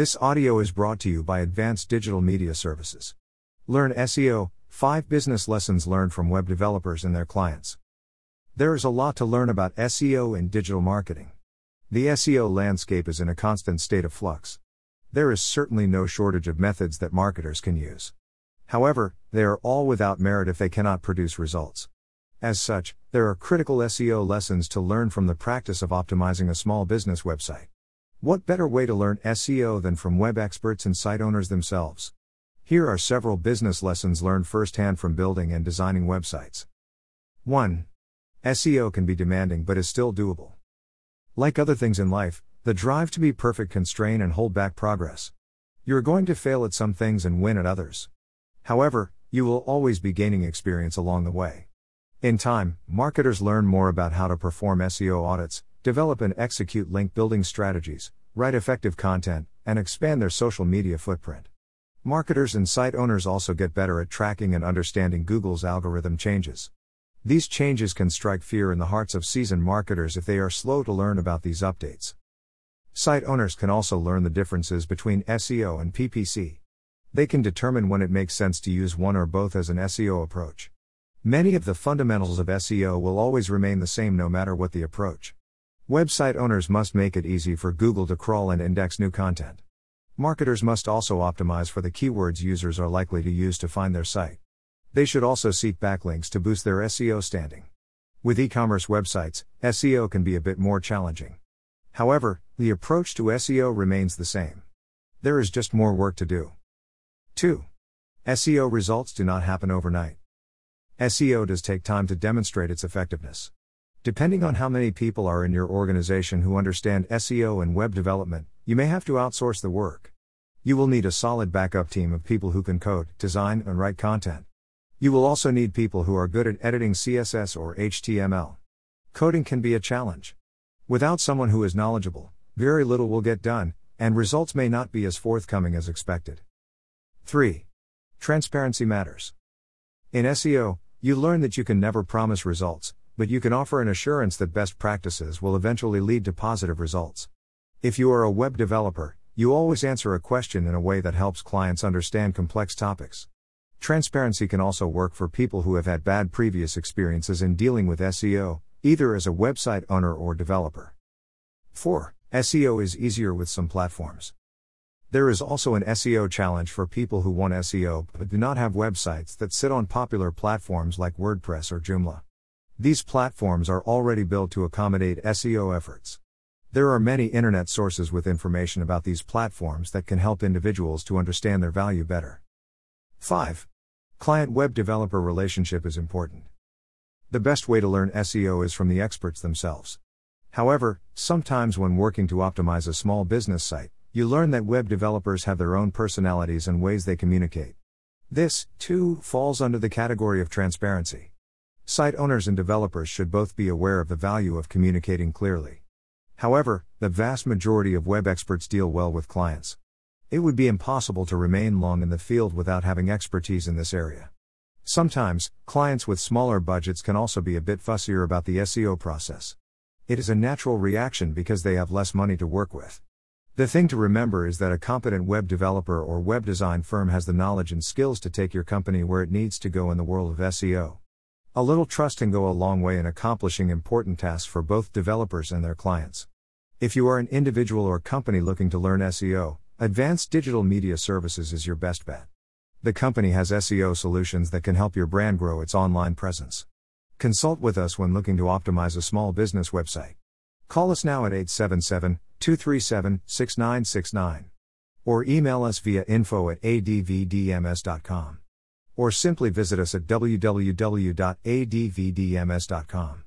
This audio is brought to you by Advanced Digital Media Services. Learn SEO 5 business lessons learned from web developers and their clients. There is a lot to learn about SEO and digital marketing. The SEO landscape is in a constant state of flux. There is certainly no shortage of methods that marketers can use. However, they are all without merit if they cannot produce results. As such, there are critical SEO lessons to learn from the practice of optimizing a small business website. What better way to learn SEO than from web experts and site owners themselves? Here are several business lessons learned firsthand from building and designing websites. 1. SEO can be demanding but is still doable. Like other things in life, the drive to be perfect can strain and hold back progress. You're going to fail at some things and win at others. However, you will always be gaining experience along the way. In time, marketers learn more about how to perform SEO audits, develop and execute link building strategies, write effective content, and expand their social media footprint. Marketers and site owners also get better at tracking and understanding Google's algorithm changes. These changes can strike fear in the hearts of seasoned marketers if they are slow to learn about these updates. Site owners can also learn the differences between SEO and PPC. They can determine when it makes sense to use one or both as an SEO approach. Many of the fundamentals of SEO will always remain the same no matter what the approach. Website owners must make it easy for Google to crawl and index new content. Marketers must also optimize for the keywords users are likely to use to find their site. They should also seek backlinks to boost their SEO standing. With e commerce websites, SEO can be a bit more challenging. However, the approach to SEO remains the same. There is just more work to do. 2. SEO results do not happen overnight. SEO does take time to demonstrate its effectiveness. Depending on how many people are in your organization who understand SEO and web development, you may have to outsource the work. You will need a solid backup team of people who can code, design, and write content. You will also need people who are good at editing CSS or HTML. Coding can be a challenge. Without someone who is knowledgeable, very little will get done, and results may not be as forthcoming as expected. 3. Transparency matters. In SEO, you learn that you can never promise results, but you can offer an assurance that best practices will eventually lead to positive results. If you are a web developer, you always answer a question in a way that helps clients understand complex topics. Transparency can also work for people who have had bad previous experiences in dealing with SEO, either as a website owner or developer. 4. SEO is easier with some platforms. There is also an SEO challenge for people who want SEO but do not have websites that sit on popular platforms like WordPress or Joomla. These platforms are already built to accommodate SEO efforts. There are many internet sources with information about these platforms that can help individuals to understand their value better. 5. Client web developer relationship is important. The best way to learn SEO is from the experts themselves. However, sometimes when working to optimize a small business site, you learn that web developers have their own personalities and ways they communicate. This, too, falls under the category of transparency. Site owners and developers should both be aware of the value of communicating clearly. However, the vast majority of web experts deal well with clients. It would be impossible to remain long in the field without having expertise in this area. Sometimes, clients with smaller budgets can also be a bit fussier about the SEO process. It is a natural reaction because they have less money to work with. The thing to remember is that a competent web developer or web design firm has the knowledge and skills to take your company where it needs to go in the world of SEO. A little trust can go a long way in accomplishing important tasks for both developers and their clients. If you are an individual or company looking to learn SEO, Advanced Digital Media Services is your best bet. The company has SEO solutions that can help your brand grow its online presence. Consult with us when looking to optimize a small business website. Call us now at 877 237 6969. Or email us via info at advdms.com. Or simply visit us at www.advdms.com.